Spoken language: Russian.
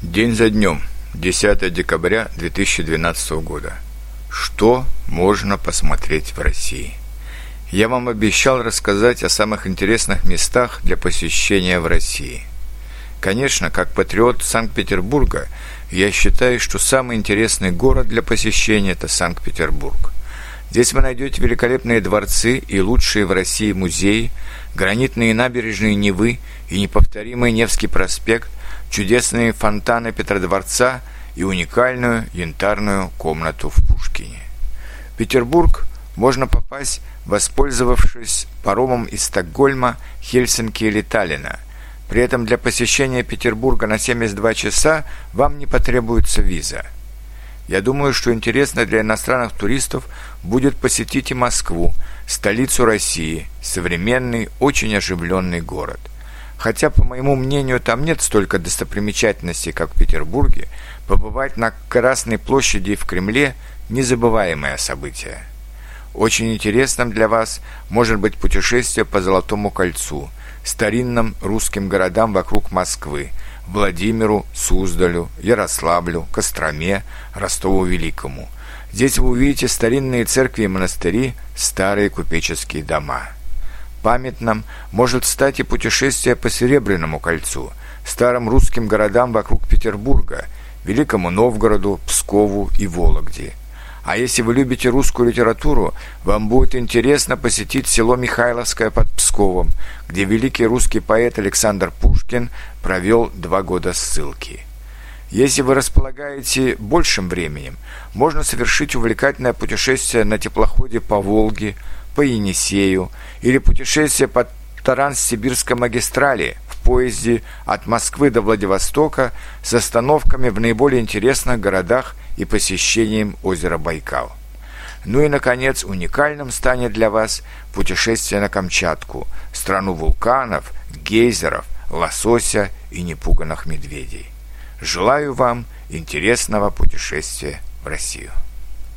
День за днем, 10 декабря 2012 года. Что можно посмотреть в России? Я вам обещал рассказать о самых интересных местах для посещения в России. Конечно, как патриот Санкт-Петербурга, я считаю, что самый интересный город для посещения – это Санкт-Петербург. Здесь вы найдете великолепные дворцы и лучшие в России музеи, гранитные набережные Невы и неповторимый Невский проспект, чудесные фонтаны Петродворца и уникальную янтарную комнату в Пушкине. В Петербург можно попасть, воспользовавшись паромом из Стокгольма, Хельсинки или Таллина. При этом для посещения Петербурга на 72 часа вам не потребуется виза. Я думаю, что интересно для иностранных туристов будет посетить и Москву, столицу России, современный, очень оживленный город – Хотя, по моему мнению, там нет столько достопримечательностей, как в Петербурге, побывать на Красной площади и в Кремле – незабываемое событие. Очень интересным для вас может быть путешествие по Золотому кольцу, старинным русским городам вокруг Москвы, Владимиру, Суздалю, Ярославлю, Костроме, Ростову-Великому. Здесь вы увидите старинные церкви и монастыри, старые купеческие дома – Памятным может стать и путешествие по Серебряному кольцу, старым русским городам вокруг Петербурга, Великому Новгороду, Пскову и Вологде. А если вы любите русскую литературу, вам будет интересно посетить село Михайловское под Псковом, где великий русский поэт Александр Пушкин провел два года ссылки. Если вы располагаете большим временем, можно совершить увлекательное путешествие на теплоходе по Волге, по Енисею или путешествие по Транссибирской магистрали поезде от Москвы до Владивостока с остановками в наиболее интересных городах и посещением озера Байкал. Ну и, наконец, уникальным станет для вас путешествие на Камчатку, страну вулканов, гейзеров, лосося и непуганных медведей. Желаю вам интересного путешествия в Россию.